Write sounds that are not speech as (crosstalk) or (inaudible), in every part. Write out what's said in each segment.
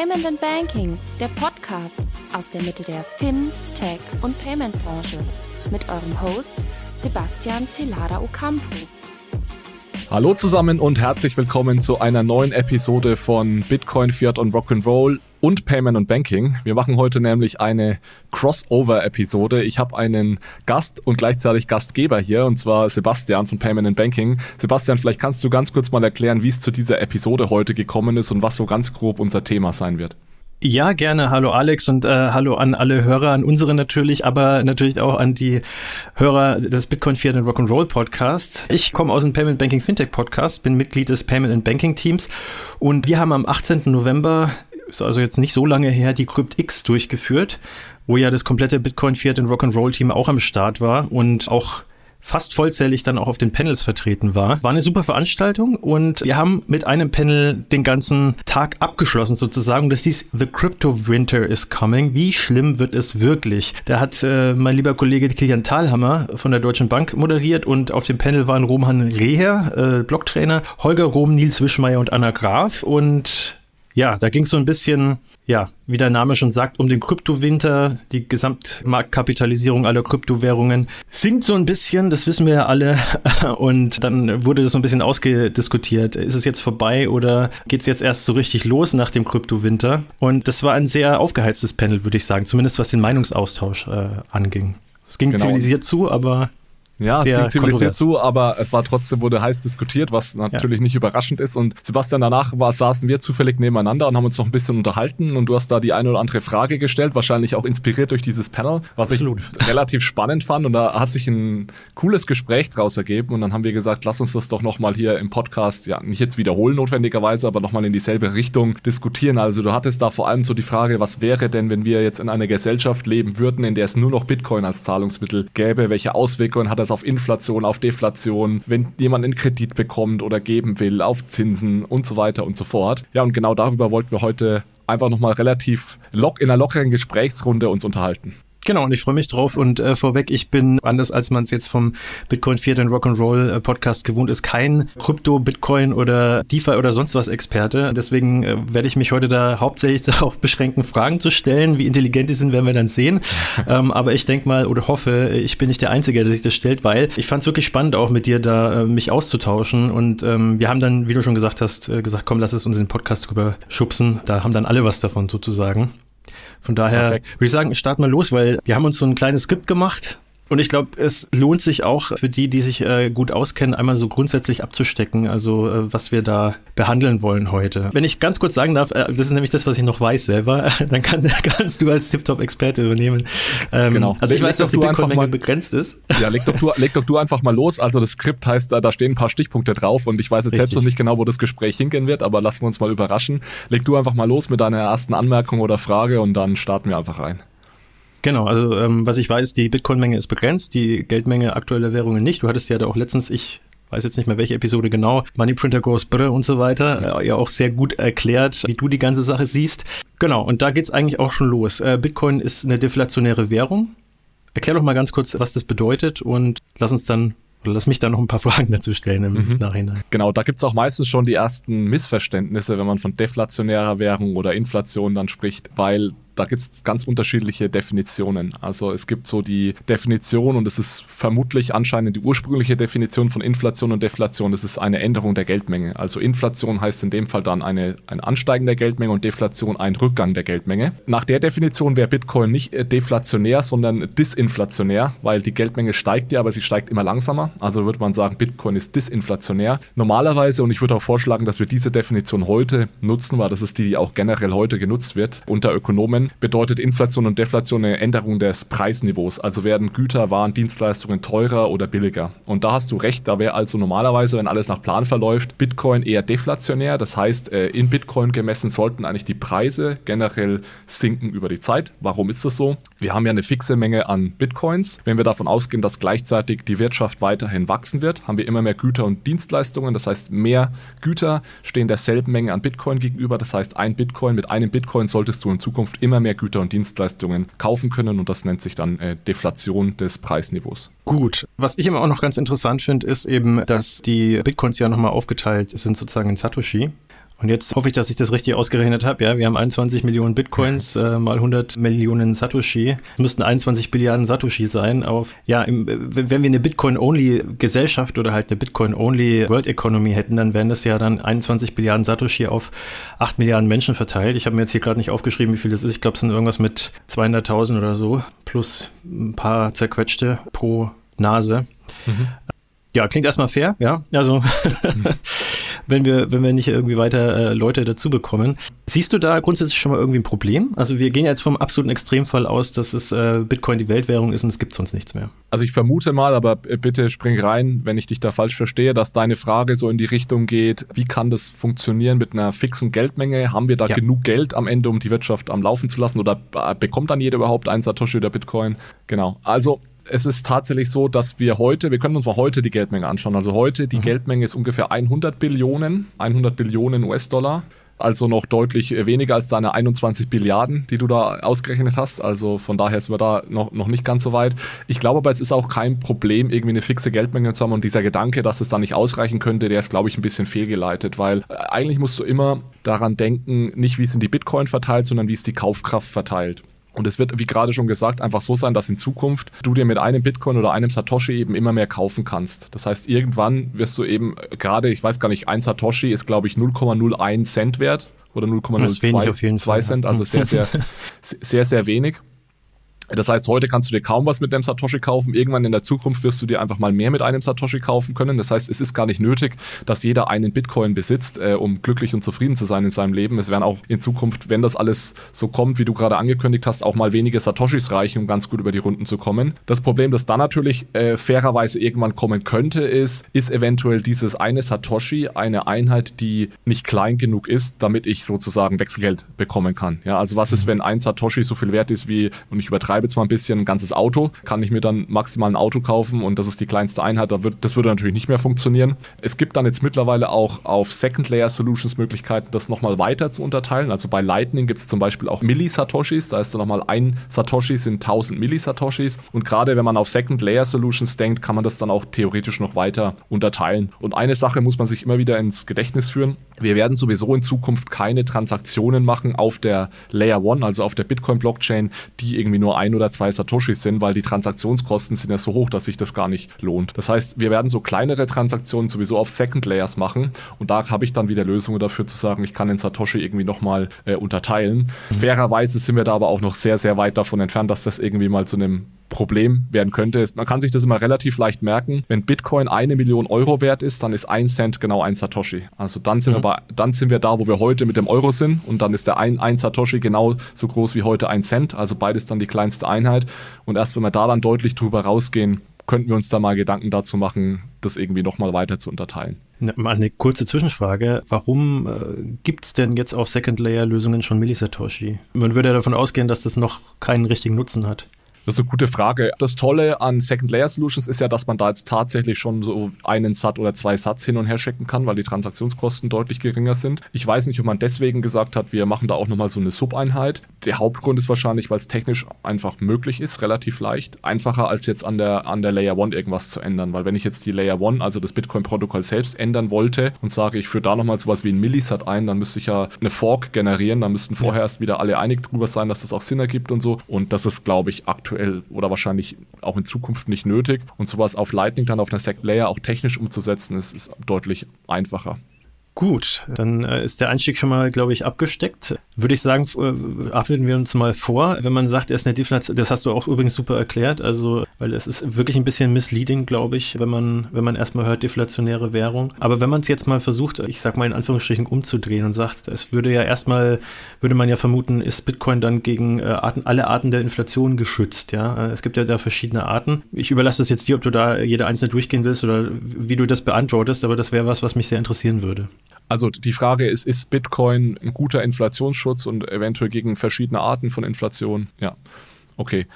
Payment and Banking, der Podcast aus der Mitte der Fin-, Tech- und Payment-Branche. Mit eurem Host Sebastian Celada Ocampo. Hallo zusammen und herzlich willkommen zu einer neuen Episode von Bitcoin, Fiat und Rock'n'Roll und Payment und Banking. Wir machen heute nämlich eine Crossover-Episode. Ich habe einen Gast und gleichzeitig Gastgeber hier, und zwar Sebastian von Payment and Banking. Sebastian, vielleicht kannst du ganz kurz mal erklären, wie es zu dieser Episode heute gekommen ist und was so ganz grob unser Thema sein wird. Ja, gerne. Hallo Alex und äh, hallo an alle Hörer, an unsere natürlich, aber natürlich auch an die Hörer des Bitcoin Fiat and Rock'n'Roll Podcasts. Ich komme aus dem Payment Banking Fintech Podcast, bin Mitglied des Payment and Banking Teams und wir haben am 18. November ist also jetzt nicht so lange her, die CryptX durchgeführt, wo ja das komplette Bitcoin Fiat und Rock'n'Roll Team auch am Start war und auch fast vollzählig dann auch auf den Panels vertreten war. War eine super Veranstaltung und wir haben mit einem Panel den ganzen Tag abgeschlossen sozusagen. Das hieß The Crypto Winter is Coming. Wie schlimm wird es wirklich? Da hat äh, mein lieber Kollege Kilian Thalhammer von der Deutschen Bank moderiert und auf dem Panel waren Roman Reher, äh, Blocktrainer, Holger Rom, Nils Wischmeier und Anna Graf und ja, da ging es so ein bisschen, ja, wie der Name schon sagt, um den Kryptowinter. Die Gesamtmarktkapitalisierung aller Kryptowährungen sinkt so ein bisschen, das wissen wir ja alle. (laughs) Und dann wurde das so ein bisschen ausgediskutiert. Ist es jetzt vorbei oder geht es jetzt erst so richtig los nach dem Kryptowinter? Und das war ein sehr aufgeheiztes Panel, würde ich sagen, zumindest was den Meinungsaustausch äh, anging. Es ging genau. zivilisiert zu, aber ja, es ging zivilisiert zu, aber es war trotzdem, wurde heiß diskutiert, was natürlich ja. nicht überraschend ist. Und Sebastian, danach war, saßen wir zufällig nebeneinander und haben uns noch ein bisschen unterhalten und du hast da die eine oder andere Frage gestellt, wahrscheinlich auch inspiriert durch dieses Panel, was Absolut. ich (laughs) relativ spannend fand. Und da hat sich ein cooles Gespräch draus ergeben und dann haben wir gesagt, lass uns das doch nochmal hier im Podcast, ja, nicht jetzt wiederholen notwendigerweise, aber nochmal in dieselbe Richtung diskutieren. Also du hattest da vor allem so die Frage, was wäre denn, wenn wir jetzt in einer Gesellschaft leben würden, in der es nur noch Bitcoin als Zahlungsmittel gäbe? Welche Auswirkungen hat das auf Inflation, auf Deflation, wenn jemand einen Kredit bekommt oder geben will, auf Zinsen und so weiter und so fort. Ja, und genau darüber wollten wir heute einfach nochmal relativ lock in einer lockeren Gesprächsrunde uns unterhalten. Genau, und ich freue mich drauf. Und äh, vorweg, ich bin, anders als man es jetzt vom Bitcoin Fiat and Rock'n'Roll äh, Podcast gewohnt ist, kein Krypto, Bitcoin oder DeFi oder sonst was Experte. Deswegen äh, werde ich mich heute da hauptsächlich (laughs) darauf beschränken, Fragen zu stellen. Wie intelligent die sind, werden wir dann sehen. (laughs) ähm, aber ich denke mal oder hoffe, ich bin nicht der Einzige, der sich das stellt, weil ich fand es wirklich spannend, auch mit dir da äh, mich auszutauschen. Und ähm, wir haben dann, wie du schon gesagt hast, äh, gesagt, komm, lass es uns in den Podcast drüber schubsen. Da haben dann alle was davon sozusagen. Von daher Perfekt. würde ich sagen, starten wir los, weil wir haben uns so ein kleines Skript gemacht und ich glaube, es lohnt sich auch für die, die sich äh, gut auskennen, einmal so grundsätzlich abzustecken, also äh, was wir da behandeln wollen heute. Wenn ich ganz kurz sagen darf, äh, das ist nämlich das, was ich noch weiß selber, (laughs) dann kann, (laughs) kannst du als Tip-Top-Experte übernehmen. Ähm, genau. Also ich leg weiß, dass die Bitcoin-Menge begrenzt ist. Ja, leg doch, du, (laughs) leg doch du einfach mal los. Also das Skript heißt, da, da stehen ein paar Stichpunkte drauf und ich weiß jetzt Richtig. selbst noch nicht genau, wo das Gespräch hingehen wird, aber lassen wir uns mal überraschen. Leg du einfach mal los mit deiner ersten Anmerkung oder Frage und dann starten wir einfach rein. Genau, also ähm, was ich weiß, die Bitcoin-Menge ist begrenzt, die Geldmenge aktueller Währungen nicht. Du hattest ja da auch letztens, ich weiß jetzt nicht mehr welche Episode genau, Money Printer Goes Brr und so weiter, äh, ja auch sehr gut erklärt, wie du die ganze Sache siehst. Genau, und da geht's eigentlich auch schon los. Äh, Bitcoin ist eine deflationäre Währung. Erklär doch mal ganz kurz, was das bedeutet und lass uns dann oder lass mich da noch ein paar (laughs) Fragen dazu stellen im mhm. Nachhinein. Genau, da gibt es auch meistens schon die ersten Missverständnisse, wenn man von deflationärer Währung oder Inflation dann spricht, weil da gibt es ganz unterschiedliche Definitionen. Also es gibt so die Definition und es ist vermutlich anscheinend die ursprüngliche Definition von Inflation und Deflation. Das ist eine Änderung der Geldmenge. Also Inflation heißt in dem Fall dann eine, ein Ansteigen der Geldmenge und Deflation ein Rückgang der Geldmenge. Nach der Definition wäre Bitcoin nicht äh, deflationär, sondern disinflationär, weil die Geldmenge steigt ja, aber sie steigt immer langsamer. Also würde man sagen, Bitcoin ist disinflationär. Normalerweise, und ich würde auch vorschlagen, dass wir diese Definition heute nutzen, weil das ist die, die auch generell heute genutzt wird unter Ökonomen, bedeutet Inflation und Deflation eine Änderung des Preisniveaus. Also werden Güter, Waren, Dienstleistungen teurer oder billiger. Und da hast du recht, da wäre also normalerweise, wenn alles nach Plan verläuft, Bitcoin eher deflationär. Das heißt, äh, in Bitcoin gemessen sollten eigentlich die Preise generell sinken über die Zeit. Warum ist das so? Wir haben ja eine fixe Menge an Bitcoins. Wenn wir davon ausgehen, dass gleichzeitig die Wirtschaft weiterhin wachsen wird, haben wir immer mehr Güter und Dienstleistungen. Das heißt, mehr Güter stehen derselben Menge an Bitcoin gegenüber. Das heißt, ein Bitcoin mit einem Bitcoin solltest du in Zukunft immer mehr Güter und Dienstleistungen kaufen können und das nennt sich dann äh, Deflation des Preisniveaus. Gut. Was ich immer auch noch ganz interessant finde, ist eben, dass die Bitcoins ja nochmal aufgeteilt sind sozusagen in Satoshi. Und jetzt hoffe ich, dass ich das richtig ausgerechnet habe. Ja, wir haben 21 Millionen Bitcoins (laughs) äh, mal 100 Millionen Satoshi. Es müssten 21 Billiarden Satoshi sein. Auf ja, im, wenn wir eine Bitcoin-only-Gesellschaft oder halt eine Bitcoin-only World Economy hätten, dann wären das ja dann 21 Billiarden Satoshi auf 8 Milliarden Menschen verteilt. Ich habe mir jetzt hier gerade nicht aufgeschrieben, wie viel das ist. Ich glaube, es sind irgendwas mit 200.000 oder so plus ein paar zerquetschte pro Nase. Mhm. Ja, klingt erstmal fair, ja. Also (laughs) wenn wir, wenn wir nicht irgendwie weiter äh, Leute dazu bekommen. Siehst du da grundsätzlich schon mal irgendwie ein Problem? Also wir gehen jetzt vom absoluten Extremfall aus, dass es äh, Bitcoin die Weltwährung ist und es gibt sonst nichts mehr. Also ich vermute mal, aber bitte spring rein, wenn ich dich da falsch verstehe, dass deine Frage so in die Richtung geht, wie kann das funktionieren mit einer fixen Geldmenge? Haben wir da ja. genug Geld am Ende, um die Wirtschaft am Laufen zu lassen? Oder äh, bekommt dann jeder überhaupt ein Satoshi oder Bitcoin? Genau. Also es ist tatsächlich so, dass wir heute, wir können uns mal heute die Geldmenge anschauen. Also heute die mhm. Geldmenge ist ungefähr 100 Billionen, 100 Billionen US-Dollar. Also noch deutlich weniger als deine 21 Billiarden, die du da ausgerechnet hast. Also von daher sind wir da noch, noch nicht ganz so weit. Ich glaube aber, es ist auch kein Problem, irgendwie eine fixe Geldmenge zu haben. Und dieser Gedanke, dass es da nicht ausreichen könnte, der ist, glaube ich, ein bisschen fehlgeleitet. Weil äh, eigentlich musst du immer daran denken, nicht wie es in die Bitcoin verteilt, sondern wie es die Kaufkraft verteilt. Und es wird, wie gerade schon gesagt, einfach so sein, dass in Zukunft du dir mit einem Bitcoin oder einem Satoshi eben immer mehr kaufen kannst. Das heißt, irgendwann wirst du eben gerade, ich weiß gar nicht, ein Satoshi ist, glaube ich, 0,01 Cent wert oder 0,02 Cent, also sehr, sehr, (laughs) sehr, sehr wenig. Das heißt, heute kannst du dir kaum was mit dem Satoshi kaufen. Irgendwann in der Zukunft wirst du dir einfach mal mehr mit einem Satoshi kaufen können. Das heißt, es ist gar nicht nötig, dass jeder einen Bitcoin besitzt, äh, um glücklich und zufrieden zu sein in seinem Leben. Es werden auch in Zukunft, wenn das alles so kommt, wie du gerade angekündigt hast, auch mal wenige Satoshis reichen, um ganz gut über die Runden zu kommen. Das Problem, das dann natürlich äh, fairerweise irgendwann kommen könnte, ist, ist eventuell dieses eine Satoshi eine Einheit, die nicht klein genug ist, damit ich sozusagen Wechselgeld bekommen kann. Ja, also was ist, mhm. wenn ein Satoshi so viel wert ist wie, und ich übertreibe übertreibe jetzt mal ein bisschen, ein ganzes Auto, kann ich mir dann maximal ein Auto kaufen und das ist die kleinste Einheit, da wird, das würde natürlich nicht mehr funktionieren. Es gibt dann jetzt mittlerweile auch auf Second Layer Solutions Möglichkeiten, das nochmal weiter zu unterteilen. Also bei Lightning gibt es zum Beispiel auch Millisatoshis, da ist dann nochmal ein Satoshi sind 1000 Millisatoshis und gerade wenn man auf Second Layer Solutions denkt, kann man das dann auch theoretisch noch weiter unterteilen. Und eine Sache muss man sich immer wieder ins Gedächtnis führen. Wir werden sowieso in Zukunft keine Transaktionen machen auf der Layer 1, also auf der Bitcoin-Blockchain, die irgendwie nur ein oder zwei Satoshis sind, weil die Transaktionskosten sind ja so hoch, dass sich das gar nicht lohnt. Das heißt, wir werden so kleinere Transaktionen sowieso auf Second Layers machen und da habe ich dann wieder Lösungen dafür zu sagen, ich kann den Satoshi irgendwie nochmal äh, unterteilen. Fairerweise sind wir da aber auch noch sehr, sehr weit davon entfernt, dass das irgendwie mal zu einem Problem werden könnte. Man kann sich das immer relativ leicht merken. Wenn Bitcoin eine Million Euro wert ist, dann ist ein Cent genau ein Satoshi. Also dann sind, mhm. wir, bei, dann sind wir da, wo wir heute mit dem Euro sind und dann ist der ein, ein Satoshi genau so groß wie heute ein Cent. Also beides dann die kleinste Einheit. Und erst wenn wir da dann deutlich drüber rausgehen, könnten wir uns da mal Gedanken dazu machen, das irgendwie nochmal weiter zu unterteilen. Mal eine kurze Zwischenfrage. Warum äh, gibt es denn jetzt auf Second-Layer-Lösungen schon Millisatoshi? Man würde ja davon ausgehen, dass das noch keinen richtigen Nutzen hat. Das ist eine gute Frage. Das Tolle an Second Layer Solutions ist ja, dass man da jetzt tatsächlich schon so einen Sat oder zwei Sats hin und her schicken kann, weil die Transaktionskosten deutlich geringer sind. Ich weiß nicht, ob man deswegen gesagt hat, wir machen da auch nochmal so eine Sub-Einheit. Der Hauptgrund ist wahrscheinlich, weil es technisch einfach möglich ist, relativ leicht. Einfacher als jetzt an der, an der Layer 1 irgendwas zu ändern, weil wenn ich jetzt die Layer 1, also das Bitcoin-Protokoll selbst ändern wollte und sage, ich führe da nochmal sowas wie ein Millisat ein, dann müsste ich ja eine Fork generieren, dann müssten vorher erst wieder alle einig drüber sein, dass das auch Sinn ergibt und so. Und das ist, glaube ich, aktuell aktuell oder wahrscheinlich auch in Zukunft nicht nötig. Und sowas auf Lightning dann auf einer Sect Layer auch technisch umzusetzen, ist, ist deutlich einfacher. Gut, dann äh, ist der Einstieg schon mal, glaube ich, abgesteckt. Würde ich sagen, äh, wir uns mal vor, wenn man sagt, er ist eine Deflation, das hast du auch übrigens super erklärt, also, weil es ist wirklich ein bisschen misleading, glaube ich, wenn man, wenn man erstmal hört, deflationäre Währung. Aber wenn man es jetzt mal versucht, ich sag mal in Anführungsstrichen umzudrehen und sagt, es würde ja erstmal, würde man ja vermuten, ist Bitcoin dann gegen äh, Arten, alle Arten der Inflation geschützt, ja. Äh, es gibt ja da verschiedene Arten. Ich überlasse es jetzt dir, ob du da jede einzelne durchgehen willst oder wie du das beantwortest, aber das wäre was, was mich sehr interessieren würde. Also die Frage ist, ist Bitcoin ein guter Inflationsschutz und eventuell gegen verschiedene Arten von Inflation? Ja, okay.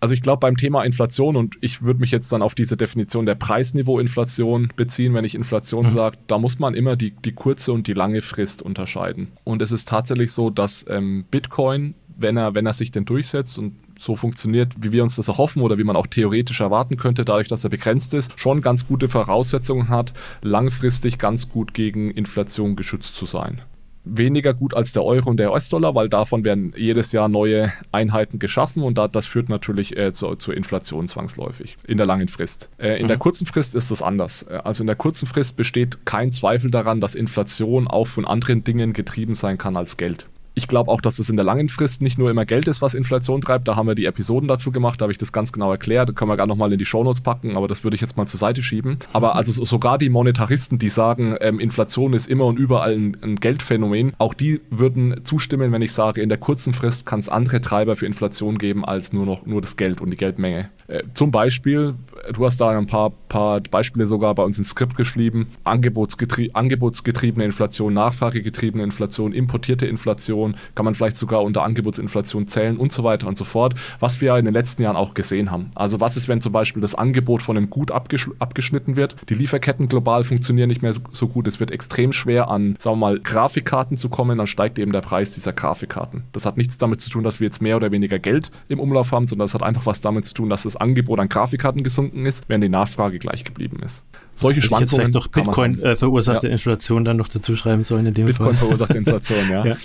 Also ich glaube beim Thema Inflation und ich würde mich jetzt dann auf diese Definition der Preisniveau-Inflation beziehen, wenn ich Inflation mhm. sage, da muss man immer die, die kurze und die lange Frist unterscheiden. Und es ist tatsächlich so, dass ähm, Bitcoin, wenn er, wenn er sich denn durchsetzt und so funktioniert, wie wir uns das erhoffen oder wie man auch theoretisch erwarten könnte, dadurch, dass er begrenzt ist, schon ganz gute Voraussetzungen hat, langfristig ganz gut gegen Inflation geschützt zu sein weniger gut als der Euro und der US-Dollar, weil davon werden jedes Jahr neue Einheiten geschaffen und da, das führt natürlich äh, zu, zur Inflation zwangsläufig in der langen Frist. Äh, in mhm. der kurzen Frist ist das anders. Äh, also in der kurzen Frist besteht kein Zweifel daran, dass Inflation auch von anderen Dingen getrieben sein kann als Geld ich glaube auch, dass es in der langen Frist nicht nur immer Geld ist, was Inflation treibt. Da haben wir die Episoden dazu gemacht, da habe ich das ganz genau erklärt. Da können wir gar nochmal in die Shownotes packen, aber das würde ich jetzt mal zur Seite schieben. Aber also sogar die Monetaristen, die sagen, ähm, Inflation ist immer und überall ein, ein, Geldphänomen, auch die würden zustimmen, wenn ich sage, in der kurzen Frist kann es andere Treiber für Inflation geben als nur noch nur das Geld und die Geldmenge. Äh, zum Beispiel, du hast da ein paar, paar Beispiele sogar bei uns ins Skript geschrieben, Angebotsgetrie angebotsgetriebene Inflation, nachfragegetriebene Inflation, importierte Inflation, Inflation, kann man vielleicht sogar unter Angebotsinflation zählen und so weiter und so fort, was wir ja in den letzten Jahren auch gesehen haben. Also was ist, wenn zum Beispiel das Angebot von einem Gut abgesch abgeschnitten wird, die Lieferketten global funktionieren nicht mehr so, so gut, es wird extrem schwer an, sagen wir mal, Grafikkarten zu kommen, dann steigt eben der Preis dieser Grafikkarten. Das hat nichts damit zu tun, dass wir jetzt mehr oder weniger Geld im Umlauf haben, sondern das hat einfach was damit zu tun, dass das Angebot an Grafikkarten gesunken ist, während die Nachfrage gleich geblieben ist solche Hätte Schwankungen. Ich jetzt vielleicht noch Bitcoin äh, verursachte ja. Inflation dann noch dazu schreiben sollen in dem Bitcoin Fall. verursachte Inflation, ja. (laughs) ja.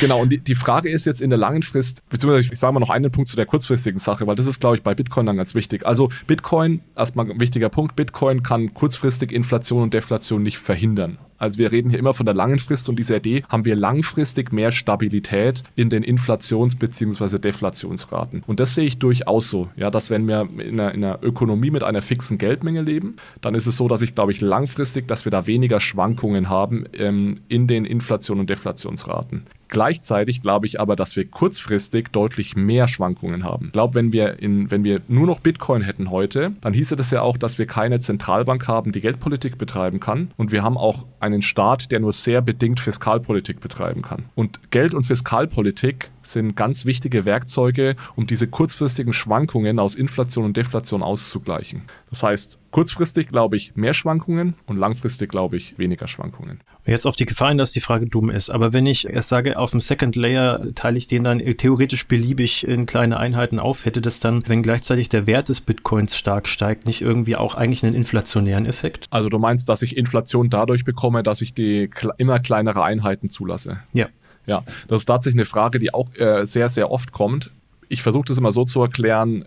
genau, und die, die Frage ist jetzt in der langen Frist, beziehungsweise ich sage mal noch einen Punkt zu der kurzfristigen Sache, weil das ist, glaube ich, bei Bitcoin dann ganz wichtig. Also Bitcoin, erstmal ein wichtiger Punkt, Bitcoin kann kurzfristig Inflation und Deflation nicht verhindern. Also wir reden hier immer von der langen Frist und dieser Idee haben wir langfristig mehr Stabilität in den Inflations- bzw. Deflationsraten. Und das sehe ich durchaus so, ja, dass wenn wir in einer, in einer, Ökonomie mit einer fixen Geldmenge leben, dann ist es so, dass ich glaube ich langfristig, dass wir da weniger Schwankungen haben ähm, in den Inflation- und Deflationsraten. Gleichzeitig glaube ich aber, dass wir kurzfristig deutlich mehr Schwankungen haben. Ich glaube, wenn wir, in, wenn wir nur noch Bitcoin hätten heute, dann hieße das ja auch, dass wir keine Zentralbank haben, die Geldpolitik betreiben kann. Und wir haben auch einen Staat, der nur sehr bedingt Fiskalpolitik betreiben kann. Und Geld- und Fiskalpolitik sind ganz wichtige Werkzeuge, um diese kurzfristigen Schwankungen aus Inflation und Deflation auszugleichen. Das heißt, kurzfristig glaube ich mehr Schwankungen und langfristig glaube ich weniger Schwankungen. Jetzt auf die Gefahr hin, dass die Frage dumm ist. Aber wenn ich erst sage, auf dem Second Layer teile ich den dann theoretisch beliebig in kleine Einheiten auf, hätte das dann, wenn gleichzeitig der Wert des Bitcoins stark steigt, nicht irgendwie auch eigentlich einen inflationären Effekt? Also du meinst, dass ich Inflation dadurch bekomme, dass ich die immer kleinere Einheiten zulasse? Ja. Ja, das ist tatsächlich eine Frage, die auch äh, sehr, sehr oft kommt. Ich versuche das immer so zu erklären,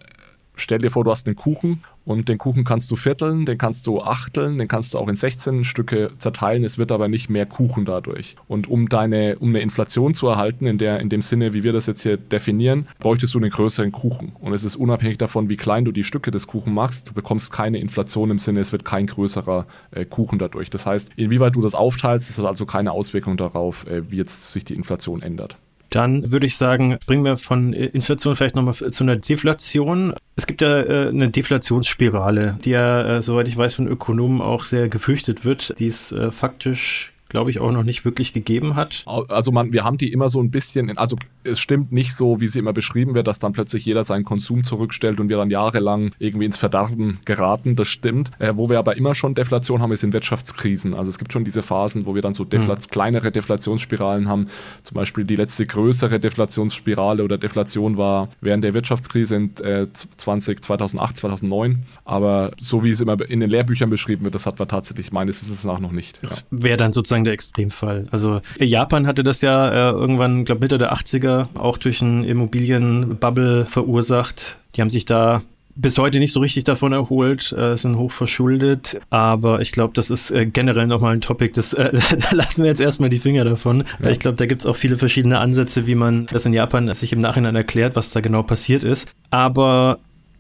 stell dir vor, du hast einen Kuchen und den Kuchen kannst du vierteln, den kannst du achteln, den kannst du auch in 16 Stücke zerteilen. Es wird aber nicht mehr Kuchen dadurch. Und um deine, um eine Inflation zu erhalten, in der, in dem Sinne, wie wir das jetzt hier definieren, bräuchtest du einen größeren Kuchen. Und es ist unabhängig davon, wie klein du die Stücke des Kuchen machst. Du bekommst keine Inflation im Sinne, es wird kein größerer äh, Kuchen dadurch. Das heißt, inwieweit du das aufteilst, das hat also keine Auswirkung darauf, äh, wie jetzt sich die Inflation ändert. Dann würde ich sagen, bringen wir von Inflation vielleicht nochmal zu einer Deflation. Es gibt ja äh, eine Deflationsspirale, die ja, äh, soweit ich weiß, von Ökonomen auch sehr gefürchtet wird. Die ist äh, faktisch glaube ich, auch noch nicht wirklich gegeben hat. Also man, wir haben die immer so ein bisschen, in, also es stimmt nicht so, wie sie immer beschrieben wird, dass dann plötzlich jeder seinen Konsum zurückstellt und wir dann jahrelang irgendwie ins Verderben geraten. Das stimmt. Äh, wo wir aber immer schon Deflation haben, ist in Wirtschaftskrisen. Also es gibt schon diese Phasen, wo wir dann so Deflat mhm. kleinere Deflationsspiralen haben. Zum Beispiel die letzte größere Deflationsspirale oder Deflation war während der Wirtschaftskrise in äh, 20, 2008, 2009. Aber so wie es immer in den Lehrbüchern beschrieben wird, das hat man tatsächlich meines Wissens nach noch nicht. Das ja. wäre dann sozusagen der Extremfall. Also Japan hatte das ja äh, irgendwann, glaube Mitte der 80er auch durch einen Immobilienbubble verursacht. Die haben sich da bis heute nicht so richtig davon erholt, äh, sind hoch verschuldet, aber ich glaube, das ist äh, generell nochmal ein Topic, das, äh, (laughs) da lassen wir jetzt erstmal die Finger davon, ja. ich glaube, da gibt es auch viele verschiedene Ansätze, wie man das in Japan sich im Nachhinein erklärt, was da genau passiert ist. Aber,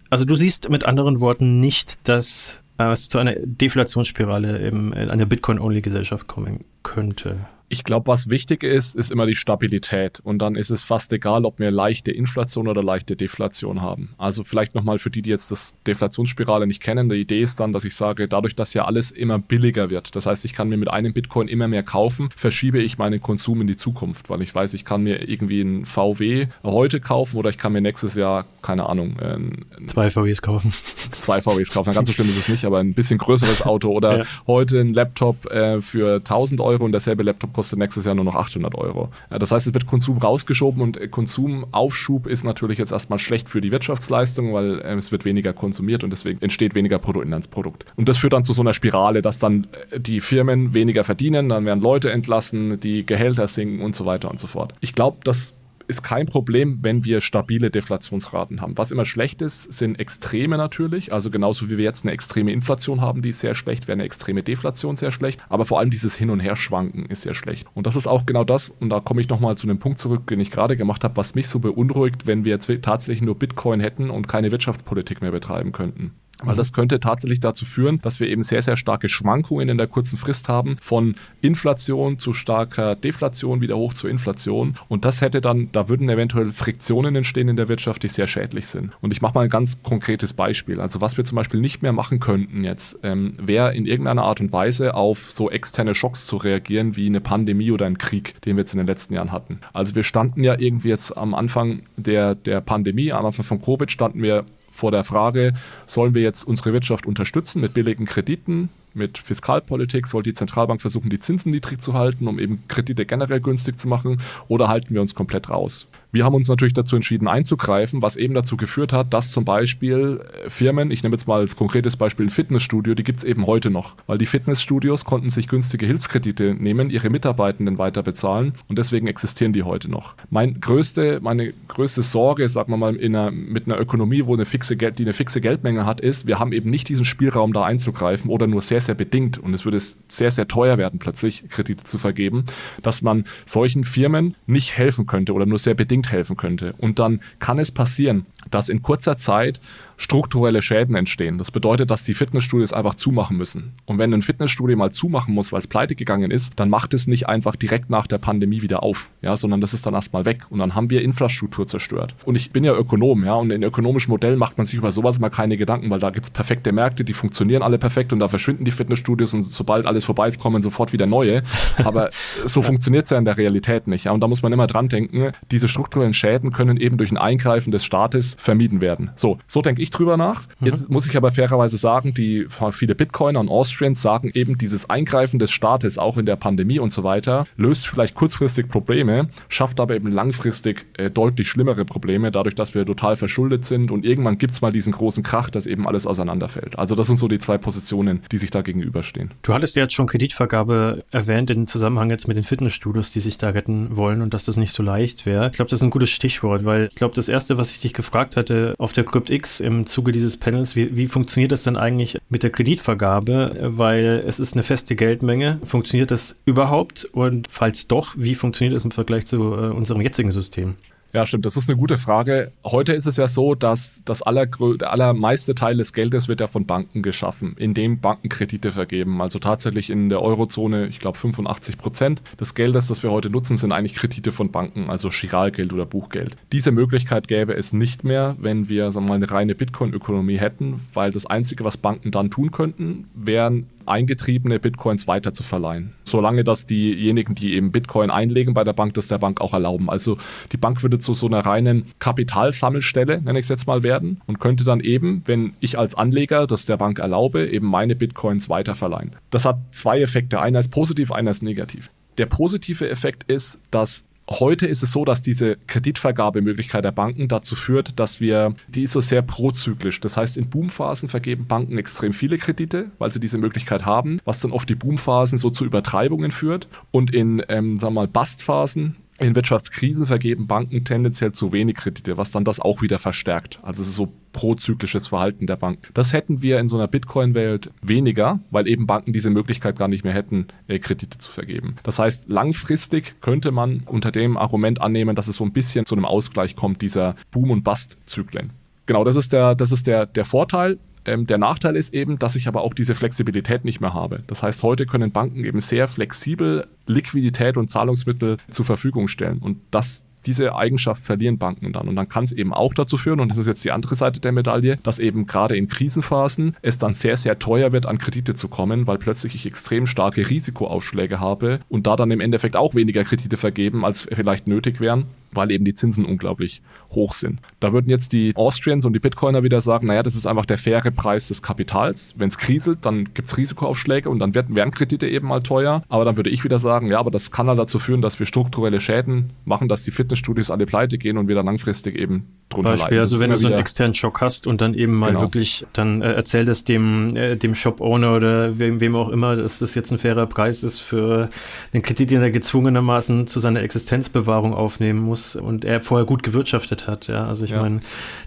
also du siehst mit anderen Worten nicht, dass es zu einer Deflationsspirale in einer Bitcoin-Only-Gesellschaft kommen könnte. Ich glaube, was wichtig ist, ist immer die Stabilität. Und dann ist es fast egal, ob wir leichte Inflation oder leichte Deflation haben. Also vielleicht nochmal für die, die jetzt das Deflationsspirale nicht kennen. Die Idee ist dann, dass ich sage, dadurch, dass ja alles immer billiger wird, das heißt, ich kann mir mit einem Bitcoin immer mehr kaufen, verschiebe ich meinen Konsum in die Zukunft, weil ich weiß, ich kann mir irgendwie ein VW heute kaufen oder ich kann mir nächstes Jahr, keine Ahnung, ein, zwei VWs kaufen. (laughs) Zwei VWs kaufen. Ganz so schlimm ist es nicht, aber ein bisschen größeres Auto oder (laughs) ja. heute ein Laptop äh, für 1000 Euro und derselbe Laptop kostet nächstes Jahr nur noch 800 Euro. Das heißt, es wird Konsum rausgeschoben und Konsumaufschub ist natürlich jetzt erstmal schlecht für die Wirtschaftsleistung, weil äh, es wird weniger konsumiert und deswegen entsteht weniger Bruttoinlandsprodukt. Und das führt dann zu so einer Spirale, dass dann äh, die Firmen weniger verdienen, dann werden Leute entlassen, die Gehälter sinken und so weiter und so fort. Ich glaube, dass ist kein Problem, wenn wir stabile Deflationsraten haben. Was immer schlecht ist, sind Extreme natürlich. Also genauso wie wir jetzt eine extreme Inflation haben, die ist sehr schlecht, wäre eine extreme Deflation sehr schlecht. Aber vor allem dieses Hin- und Herschwanken ist sehr schlecht. Und das ist auch genau das, und da komme ich nochmal zu dem Punkt zurück, den ich gerade gemacht habe, was mich so beunruhigt, wenn wir jetzt tatsächlich nur Bitcoin hätten und keine Wirtschaftspolitik mehr betreiben könnten. Weil das könnte tatsächlich dazu führen, dass wir eben sehr, sehr starke Schwankungen in der kurzen Frist haben, von Inflation zu starker Deflation wieder hoch zur Inflation. Und das hätte dann, da würden eventuell Friktionen entstehen in der Wirtschaft, die sehr schädlich sind. Und ich mache mal ein ganz konkretes Beispiel. Also was wir zum Beispiel nicht mehr machen könnten jetzt, ähm, wäre in irgendeiner Art und Weise auf so externe Schocks zu reagieren, wie eine Pandemie oder ein Krieg, den wir jetzt in den letzten Jahren hatten. Also wir standen ja irgendwie jetzt am Anfang der, der Pandemie, am Anfang von Covid standen wir vor der Frage, sollen wir jetzt unsere Wirtschaft unterstützen mit billigen Krediten, mit Fiskalpolitik, soll die Zentralbank versuchen, die Zinsen niedrig zu halten, um eben Kredite generell günstig zu machen, oder halten wir uns komplett raus? Wir haben uns natürlich dazu entschieden einzugreifen, was eben dazu geführt hat, dass zum Beispiel äh, Firmen, ich nehme jetzt mal als konkretes Beispiel ein Fitnessstudio, die gibt es eben heute noch, weil die Fitnessstudios konnten sich günstige Hilfskredite nehmen, ihre Mitarbeitenden weiter bezahlen und deswegen existieren die heute noch. Mein größte, meine größte Sorge, sagen wir mal, einer, mit einer Ökonomie, wo eine fixe Geld, die eine fixe Geldmenge hat, ist, wir haben eben nicht diesen Spielraum da einzugreifen oder nur sehr, sehr bedingt und es würde sehr, sehr teuer werden, plötzlich Kredite zu vergeben, dass man solchen Firmen nicht helfen könnte oder nur sehr bedingt unbedingt helfen könnte. Und dann kann es passieren, dass in kurzer Zeit strukturelle Schäden entstehen. Das bedeutet, dass die Fitnessstudios einfach zumachen müssen. Und wenn ein Fitnessstudio mal zumachen muss, weil es pleite gegangen ist, dann macht es nicht einfach direkt nach der Pandemie wieder auf, ja, sondern das ist dann erstmal weg. Und dann haben wir Infrastruktur zerstört. Und ich bin ja Ökonom, ja, und in ökonomischen Modellen macht man sich über sowas mal keine Gedanken, weil da gibt es perfekte Märkte, die funktionieren alle perfekt und da verschwinden die Fitnessstudios und sobald alles vorbei ist, kommen sofort wieder neue. Aber (laughs) so funktioniert es ja in der Realität nicht. Ja, und da muss man immer dran denken, diese strukturellen Schäden können eben durch ein Eingreifen des Staates vermieden werden. So, so denke ich drüber nach. Mhm. Jetzt muss ich aber fairerweise sagen, die viele Bitcoiner und Austrians sagen eben, dieses Eingreifen des Staates auch in der Pandemie und so weiter löst vielleicht kurzfristig Probleme, schafft aber eben langfristig äh, deutlich schlimmere Probleme, dadurch, dass wir total verschuldet sind und irgendwann gibt es mal diesen großen Krach, dass eben alles auseinanderfällt. Also das sind so die zwei Positionen, die sich da gegenüberstehen. Du hattest ja jetzt schon Kreditvergabe erwähnt im Zusammenhang jetzt mit den Fitnessstudios, die sich da retten wollen und dass das nicht so leicht wäre. Ich glaube, das ist ein gutes Stichwort, weil ich glaube, das erste, was ich dich gefragt hatte auf der CryptX im Zuge dieses Panels, wie, wie funktioniert das denn eigentlich mit der Kreditvergabe? Weil es ist eine feste Geldmenge. Funktioniert das überhaupt? Und falls doch, wie funktioniert das im Vergleich zu äh, unserem jetzigen System? Ja, stimmt. Das ist eine gute Frage. Heute ist es ja so, dass das der allermeiste Teil des Geldes wird ja von Banken geschaffen, indem Banken Kredite vergeben. Also tatsächlich in der Eurozone, ich glaube 85 Prozent des Geldes, das wir heute nutzen, sind eigentlich Kredite von Banken, also Chiralgeld oder Buchgeld. Diese Möglichkeit gäbe es nicht mehr, wenn wir sagen wir mal, eine reine Bitcoin-Ökonomie hätten, weil das Einzige, was Banken dann tun könnten, wären eingetriebene Bitcoins weiter zu verleihen. Solange das diejenigen, die eben Bitcoin einlegen bei der Bank, das der Bank auch erlauben. Also die Bank würde zu so einer reinen Kapitalsammelstelle, nenne ich es jetzt mal, werden und könnte dann eben, wenn ich als Anleger das der Bank erlaube, eben meine Bitcoins weiter verleihen. Das hat zwei Effekte. Einer ist positiv, einer ist negativ. Der positive Effekt ist, dass Heute ist es so, dass diese Kreditvergabemöglichkeit der Banken dazu führt, dass wir, die ist so sehr prozyklisch. Das heißt, in Boomphasen vergeben Banken extrem viele Kredite, weil sie diese Möglichkeit haben, was dann oft die Boomphasen so zu Übertreibungen führt. Und in, ähm, sagen wir mal, Bastphasen, in Wirtschaftskrisen vergeben Banken tendenziell zu wenig Kredite, was dann das auch wieder verstärkt. Also es ist so prozyklisches Verhalten der Bank. Das hätten wir in so einer Bitcoin-Welt weniger, weil eben Banken diese Möglichkeit gar nicht mehr hätten, äh, Kredite zu vergeben. Das heißt, langfristig könnte man unter dem Argument annehmen, dass es so ein bisschen zu einem Ausgleich kommt dieser Boom- und Bust-Zyklen. Genau, das ist der, das ist der, der Vorteil. Ähm, der Nachteil ist eben, dass ich aber auch diese Flexibilität nicht mehr habe. Das heißt, heute können Banken eben sehr flexibel Liquidität und Zahlungsmittel zur Verfügung stellen. Und das diese Eigenschaft verlieren Banken dann. Und dann kann es eben auch dazu führen, und das ist jetzt die andere Seite der Medaille, dass eben gerade in Krisenphasen es dann sehr, sehr teuer wird, an Kredite zu kommen, weil plötzlich ich extrem starke Risikoaufschläge habe und da dann im Endeffekt auch weniger Kredite vergeben, als vielleicht nötig wären weil eben die Zinsen unglaublich hoch sind. Da würden jetzt die Austrians und die Bitcoiner wieder sagen, naja, das ist einfach der faire Preis des Kapitals. Wenn es kriselt, dann gibt es Risikoaufschläge und dann werden, werden Kredite eben mal teuer. Aber dann würde ich wieder sagen, ja, aber das kann halt dazu führen, dass wir strukturelle Schäden machen, dass die Fitnessstudios alle pleite gehen und wir dann langfristig eben drunter Beispiel, leiden. Also wenn du so einen externen Schock hast und dann eben mal genau. wirklich, dann äh, erzähl es dem, äh, dem Shop-Owner oder wem, wem auch immer, dass das jetzt ein fairer Preis ist für den Kredit, den er gezwungenermaßen zu seiner Existenzbewahrung aufnehmen muss und er vorher gut gewirtschaftet hat. Ja, also ich ja. meine,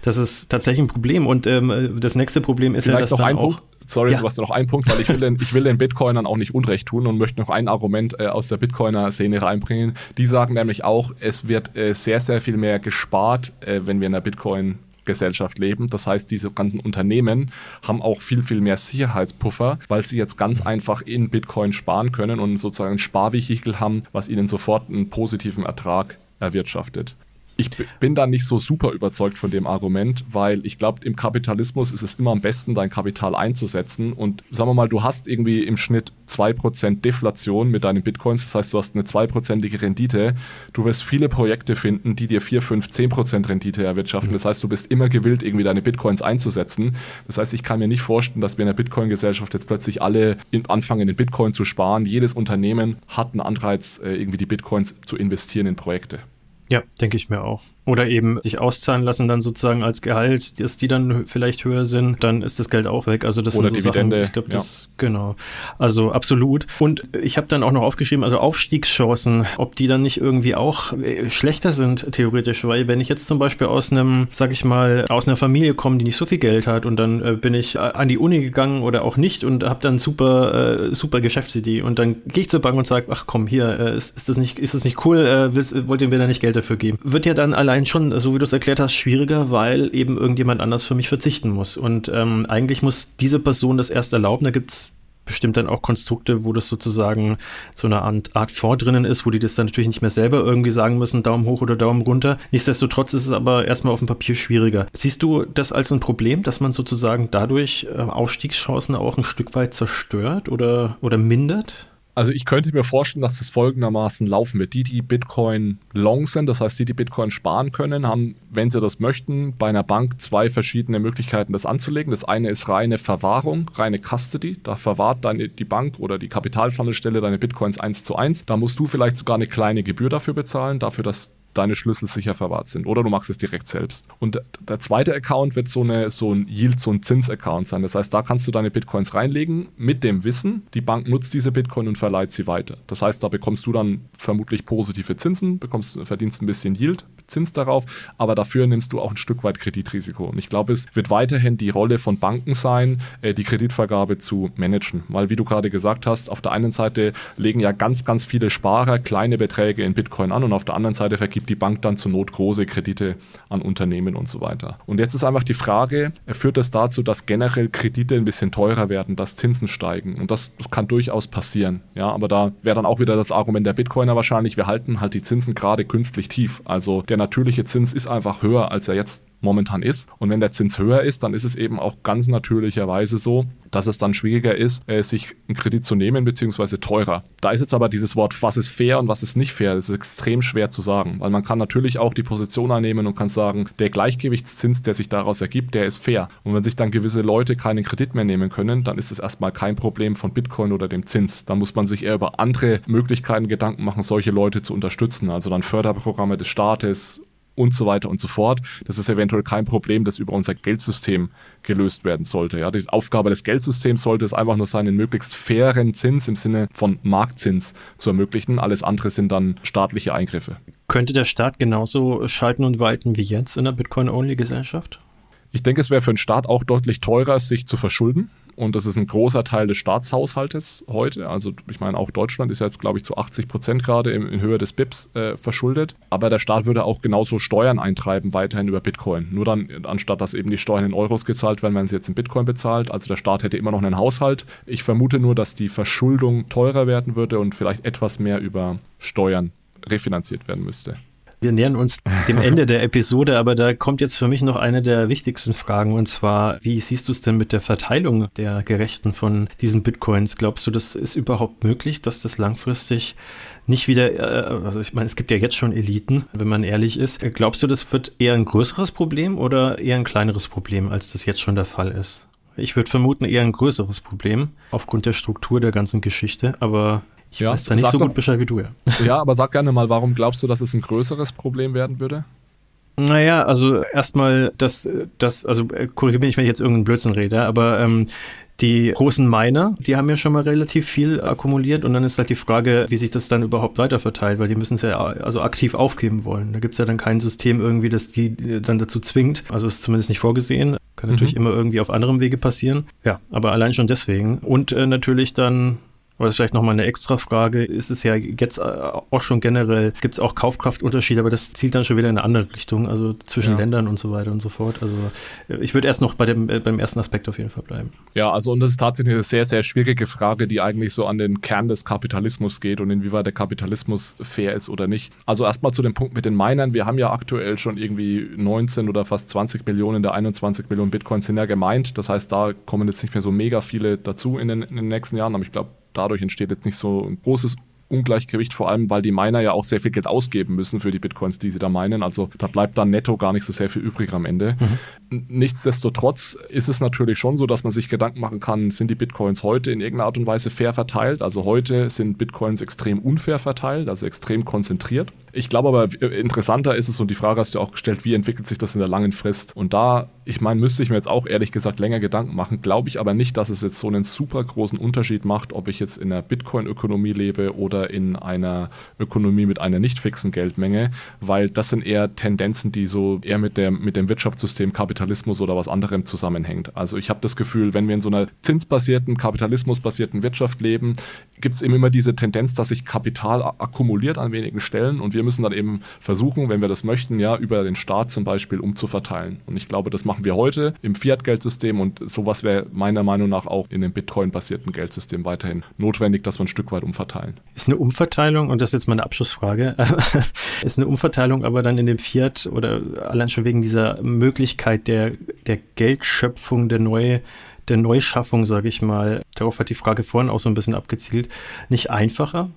das ist tatsächlich ein Problem. Und ähm, das nächste Problem ist Vielleicht ja, dass noch dann auch Punkt. Sorry, ja. Sebastian, noch ein Punkt, weil ich will, den, ich will den Bitcoinern auch nicht Unrecht tun und möchte noch ein Argument äh, aus der Bitcoiner-Szene reinbringen. Die sagen nämlich auch, es wird äh, sehr, sehr viel mehr gespart, äh, wenn wir in der Bitcoin Gesellschaft leben. Das heißt, diese ganzen Unternehmen haben auch viel, viel mehr Sicherheitspuffer, weil sie jetzt ganz einfach in Bitcoin sparen können und sozusagen ein Sparvehikel haben, was ihnen sofort einen positiven Ertrag erwirtschaftet ich bin da nicht so super überzeugt von dem Argument, weil ich glaube, im Kapitalismus ist es immer am besten, dein Kapital einzusetzen. Und sagen wir mal, du hast irgendwie im Schnitt 2% Deflation mit deinen Bitcoins, das heißt, du hast eine 2%ige Rendite. Du wirst viele Projekte finden, die dir 4, 5, 10% Rendite erwirtschaften. Das heißt, du bist immer gewillt, irgendwie deine Bitcoins einzusetzen. Das heißt, ich kann mir nicht vorstellen, dass wir in der Bitcoin-Gesellschaft jetzt plötzlich alle anfangen, in Bitcoin zu sparen. Jedes Unternehmen hat einen Anreiz, äh, irgendwie die Bitcoins zu investieren in Projekte. Ja, denke ich mir auch. Oder eben sich auszahlen lassen dann sozusagen als Gehalt, dass die dann vielleicht höher sind, dann ist das Geld auch weg. Also das Oder sind so Dividende. Sachen, ich glaube, das, ja. genau. Also absolut. Und ich habe dann auch noch aufgeschrieben, also Aufstiegschancen, ob die dann nicht irgendwie auch äh, schlechter sind, theoretisch, weil wenn ich jetzt zum Beispiel aus einem, sag ich mal, aus einer Familie komme, die nicht so viel Geld hat und dann äh, bin ich an die Uni gegangen oder auch nicht und habe dann super, äh, super Geschäftsidee und dann gehe ich zur Bank und sage, ach komm, hier, äh, ist, ist, das nicht, ist das nicht cool, äh, willst, wollt ihr mir da nicht Geld dafür geben? Wird ja dann allein schon, so wie du es erklärt hast, schwieriger, weil eben irgendjemand anders für mich verzichten muss. Und ähm, eigentlich muss diese Person das erst erlauben. Da gibt es bestimmt dann auch Konstrukte, wo das sozusagen so eine Art, Art Fond drinnen ist, wo die das dann natürlich nicht mehr selber irgendwie sagen müssen, Daumen hoch oder Daumen runter. Nichtsdestotrotz ist es aber erstmal auf dem Papier schwieriger. Siehst du das als ein Problem, dass man sozusagen dadurch äh, Aufstiegschancen auch ein Stück weit zerstört oder, oder mindert? Also ich könnte mir vorstellen, dass das folgendermaßen laufen wird. Die, die Bitcoin long sind, das heißt die, die Bitcoin sparen können, haben, wenn sie das möchten, bei einer Bank zwei verschiedene Möglichkeiten, das anzulegen. Das eine ist reine Verwahrung, reine Custody. Da verwahrt deine, die Bank oder die Kapitalsammelstelle deine Bitcoins eins zu eins. Da musst du vielleicht sogar eine kleine Gebühr dafür bezahlen, dafür, dass deine Schlüssel sicher verwahrt sind. Oder du machst es direkt selbst. Und der zweite Account wird so, eine, so ein Yield, so ein Zins-Account sein. Das heißt, da kannst du deine Bitcoins reinlegen mit dem Wissen, die Bank nutzt diese Bitcoin und verleiht sie weiter. Das heißt, da bekommst du dann vermutlich positive Zinsen, bekommst, verdienst ein bisschen Yield, Zins darauf, aber dafür nimmst du auch ein Stück weit Kreditrisiko. Und ich glaube, es wird weiterhin die Rolle von Banken sein, äh, die Kreditvergabe zu managen. Weil, wie du gerade gesagt hast, auf der einen Seite legen ja ganz, ganz viele Sparer kleine Beträge in Bitcoin an und auf der anderen Seite vergibt die Bank dann zur Not große Kredite an Unternehmen und so weiter. Und jetzt ist einfach die Frage, führt das dazu, dass generell Kredite ein bisschen teurer werden, dass Zinsen steigen? Und das, das kann durchaus passieren. Ja, aber da wäre dann auch wieder das Argument der Bitcoiner wahrscheinlich, wir halten halt die Zinsen gerade künstlich tief. Also der natürliche Zins ist einfach höher, als er jetzt momentan ist. Und wenn der Zins höher ist, dann ist es eben auch ganz natürlicherweise so, dass es dann schwieriger ist, äh, sich einen Kredit zu nehmen, beziehungsweise teurer. Da ist jetzt aber dieses Wort, was ist fair und was ist nicht fair, das ist extrem schwer zu sagen, weil man kann natürlich auch die Position einnehmen und kann sagen, der Gleichgewichtszins, der sich daraus ergibt, der ist fair. Und wenn sich dann gewisse Leute keinen Kredit mehr nehmen können, dann ist es erstmal kein Problem von Bitcoin oder dem Zins. Da muss man sich eher über andere Möglichkeiten Gedanken machen, solche Leute zu unterstützen. Also dann Förderprogramme des Staates, und so weiter und so fort. Das ist eventuell kein Problem, das über unser Geldsystem gelöst werden sollte. Ja, die Aufgabe des Geldsystems sollte es einfach nur sein, einen möglichst fairen Zins im Sinne von Marktzins zu ermöglichen. Alles andere sind dann staatliche Eingriffe. Könnte der Staat genauso schalten und walten wie jetzt in der Bitcoin-Only-Gesellschaft? Ich denke, es wäre für den Staat auch deutlich teurer, sich zu verschulden und das ist ein großer Teil des Staatshaushaltes heute. Also ich meine, auch Deutschland ist jetzt, glaube ich, zu 80 Prozent gerade in, in, Höhe des BIPs äh, verschuldet. Aber der Staat würde auch genauso Steuern eintreiben, weiterhin über Bitcoin. Nur dann, anstatt dass eben die Steuern in Euros gezahlt werden, wenn sie jetzt in Bitcoin bezahlt. Also der Staat hätte immer noch einen Haushalt. Ich vermute nur, dass die Verschuldung teurer werden würde und vielleicht etwas mehr über Steuern refinanziert werden müsste. Wir nähern uns dem (laughs) Ende der Episode, aber da kommt jetzt für mich noch eine der wichtigsten Fragen und zwar, wie siehst du es denn mit der Verteilung der Gerechten von diesen Bitcoins? Glaubst du, das ist überhaupt möglich, dass das langfristig nicht wieder, äh, also ich meine, es gibt ja jetzt schon Eliten, wenn man ehrlich ist. Glaubst du, das wird eher ein größeres Problem oder eher ein kleineres Problem, als das jetzt schon der Fall ist? Ich würde vermuten, eher ein größeres Problem aufgrund der Struktur der ganzen Geschichte, aber ich ja, weiß da nicht so gut Bescheid wie du, ja. (laughs) Ja, aber sag gerne mal, warum glaubst du, dass es ein größeres Problem werden würde? Naja, also erstmal, das, das, also äh, korrigiere mich, wenn ich jetzt irgendeinen Blödsinn rede, aber ähm, die großen Miner, die haben ja schon mal relativ viel akkumuliert und dann ist halt die Frage, wie sich das dann überhaupt weiter verteilt, weil die müssen es ja also aktiv aufgeben wollen. Da gibt es ja dann kein System irgendwie, das die dann dazu zwingt. Also ist zumindest nicht vorgesehen. Kann natürlich mhm. immer irgendwie auf anderem Wege passieren. Ja, aber allein schon deswegen. Und äh, natürlich dann aber das ist vielleicht nochmal eine extra Frage. Ist es ja jetzt äh, auch schon generell, gibt es auch Kaufkraftunterschiede, aber das zielt dann schon wieder in eine andere Richtung, also zwischen ja. Ländern und so weiter und so fort. Also äh, ich würde erst noch bei dem, äh, beim ersten Aspekt auf jeden Fall bleiben. Ja, also und das ist tatsächlich eine sehr, sehr schwierige Frage, die eigentlich so an den Kern des Kapitalismus geht und inwieweit der Kapitalismus fair ist oder nicht. Also erstmal zu dem Punkt mit den Minern. Wir haben ja aktuell schon irgendwie 19 oder fast 20 Millionen der 21 Millionen Bitcoins sind ja gemeint. Das heißt, da kommen jetzt nicht mehr so mega viele dazu in den, in den nächsten Jahren, aber ich glaube, dadurch entsteht jetzt nicht so ein großes Ungleichgewicht, vor allem weil die Miner ja auch sehr viel Geld ausgeben müssen für die Bitcoins, die sie da meinen. Also da bleibt dann netto gar nicht so sehr viel übrig am Ende. Mhm. Nichtsdestotrotz ist es natürlich schon so, dass man sich Gedanken machen kann, sind die Bitcoins heute in irgendeiner Art und Weise fair verteilt? Also heute sind Bitcoins extrem unfair verteilt, also extrem konzentriert. Ich glaube aber, interessanter ist es, und die Frage hast du auch gestellt, wie entwickelt sich das in der langen Frist? Und da, ich meine, müsste ich mir jetzt auch ehrlich gesagt länger Gedanken machen, glaube ich aber nicht, dass es jetzt so einen super großen Unterschied macht, ob ich jetzt in einer Bitcoin-Ökonomie lebe oder in einer Ökonomie mit einer nicht fixen Geldmenge, weil das sind eher Tendenzen, die so eher mit, der, mit dem Wirtschaftssystem Kapitalismus oder was anderem zusammenhängt. Also ich habe das Gefühl, wenn wir in so einer zinsbasierten, kapitalismusbasierten Wirtschaft leben, gibt es eben immer diese Tendenz, dass sich Kapital akkumuliert an wenigen Stellen und wir wir müssen dann eben versuchen, wenn wir das möchten, ja, über den Staat zum Beispiel umzuverteilen. Und ich glaube, das machen wir heute im Fiat-Geldsystem und sowas wäre meiner Meinung nach auch in dem Bitcoin-basierten Geldsystem weiterhin notwendig, dass wir ein Stück weit umverteilen. Ist eine Umverteilung, und das ist jetzt meine Abschlussfrage, (laughs) ist eine Umverteilung aber dann in dem Fiat oder allein schon wegen dieser Möglichkeit der, der Geldschöpfung, der neue der Neuschaffung, sage ich mal, darauf hat die Frage vorhin auch so ein bisschen abgezielt, nicht einfacher?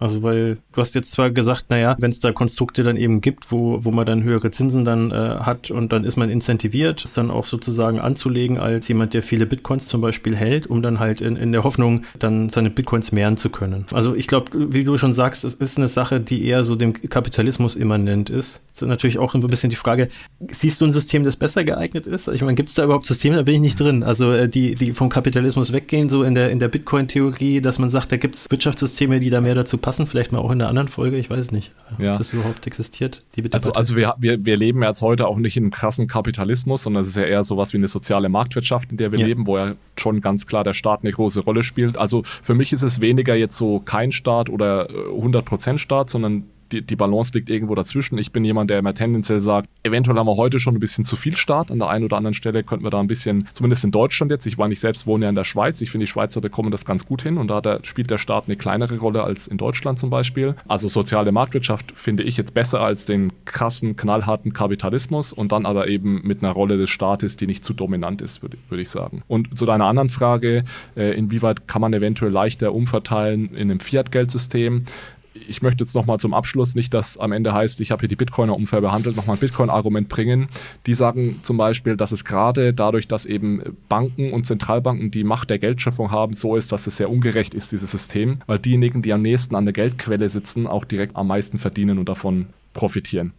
Also weil du hast jetzt zwar gesagt, naja, wenn es da Konstrukte dann eben gibt, wo, wo man dann höhere Zinsen dann äh, hat und dann ist man incentiviert, es dann auch sozusagen anzulegen als jemand, der viele Bitcoins zum Beispiel hält, um dann halt in, in der Hoffnung dann seine Bitcoins mehren zu können. Also ich glaube, wie du schon sagst, es ist eine Sache, die eher so dem Kapitalismus immanent ist. Das ist natürlich auch ein bisschen die Frage, siehst du ein System, das besser geeignet ist? Ich meine, gibt es da überhaupt Systeme? Da bin ich nicht drin. Also äh, die, die vom Kapitalismus weggehen, so in der, in der Bitcoin-Theorie, dass man sagt, da gibt es Wirtschaftssysteme, die da mehr dazu passen passen, vielleicht mal auch in einer anderen Folge, ich weiß nicht, ja. ob das überhaupt existiert. also also wir, wir, wir leben jetzt heute auch nicht in einem krassen Kapitalismus, sondern es ist ja eher sowas wie eine soziale Marktwirtschaft, in der wir ja. leben, wo ja schon ganz klar der Staat eine große Rolle spielt. Also für mich ist es weniger jetzt so kein Staat oder 100% äh, Staat, sondern die, die Balance liegt irgendwo dazwischen. Ich bin jemand, der immer tendenziell sagt, eventuell haben wir heute schon ein bisschen zu viel Staat. An der einen oder anderen Stelle könnten wir da ein bisschen, zumindest in Deutschland jetzt, ich war nicht selbst, wohne ja in der Schweiz. Ich finde, die Schweizer bekommen das ganz gut hin und da der, spielt der Staat eine kleinere Rolle als in Deutschland zum Beispiel. Also soziale Marktwirtschaft finde ich jetzt besser als den krassen, knallharten Kapitalismus und dann aber eben mit einer Rolle des Staates, die nicht zu dominant ist, würde würd ich sagen. Und zu deiner anderen Frage, äh, inwieweit kann man eventuell leichter umverteilen in einem Fiat-Geldsystem? Ich möchte jetzt nochmal zum Abschluss nicht, dass am Ende heißt, ich habe hier die Bitcoiner unfair behandelt, nochmal ein Bitcoin-Argument bringen. Die sagen zum Beispiel, dass es gerade dadurch, dass eben Banken und Zentralbanken die Macht der Geldschöpfung haben, so ist, dass es sehr ungerecht ist, dieses System, weil diejenigen, die am nächsten an der Geldquelle sitzen, auch direkt am meisten verdienen und davon profitieren.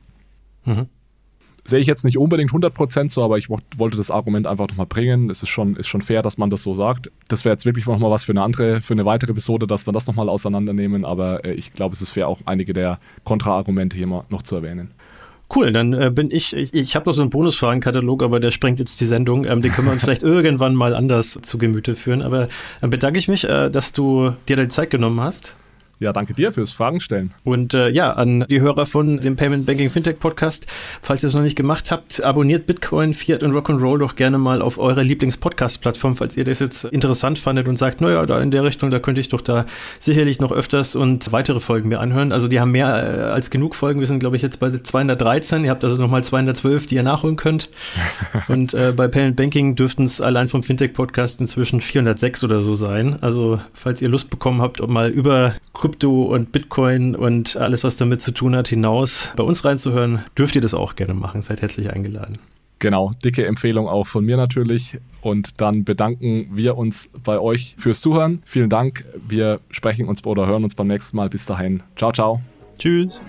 Mhm sehe ich jetzt nicht unbedingt 100% so, aber ich wollte das Argument einfach nochmal bringen. Es ist schon, ist schon fair, dass man das so sagt. Das wäre jetzt wirklich nochmal was für eine andere, für eine weitere Episode, dass wir das nochmal auseinandernehmen, aber äh, ich glaube, es ist fair, auch einige der Kontraargumente hier mal noch zu erwähnen. Cool, dann äh, bin ich, ich, ich habe noch so einen Bonusfragenkatalog, aber der sprengt jetzt die Sendung. Ähm, den können wir uns (laughs) vielleicht irgendwann mal anders zu Gemüte führen. Aber dann bedanke ich mich, äh, dass du dir die Zeit genommen hast Ja, danke dir fürs Fragen stellen. Und äh, ja, an die Hörer von dem Payment Banking Fintech Podcast, falls ihr es noch nicht gemacht habt, abonniert Bitcoin, Fiat und Rock'n'Roll doch gerne mal auf eurer Lieblings-Podcast-Plattform, falls ihr das jetzt interessant fandet und sagt, naja, da in der Richtung, da könnte ich doch da sicherlich noch öfters und weitere Folgen mir anhören. Also die haben mehr äh, als genug Folgen. Wir sind, glaube ich, jetzt bei 213. Ihr habt also nochmal 212, die ihr nachholen könnt. (laughs) und äh, bei Payment Banking dürften es allein vom Fintech-Podcast inzwischen 406 oder so sein. Also falls ihr Lust bekommen habt, um mal über Krypto und Bitcoin und alles, was damit zu tun hat, hinaus bei uns reinzuhören, dürft ihr das auch gerne machen. Seid herzlich eingeladen. Genau, dicke Empfehlung auch von mir natürlich. Und dann bedanken wir uns bei euch fürs Zuhören. Vielen Dank. Wir sprechen uns oder hören uns beim nächsten Mal. Bis dahin. Ciao, ciao. Tschüss.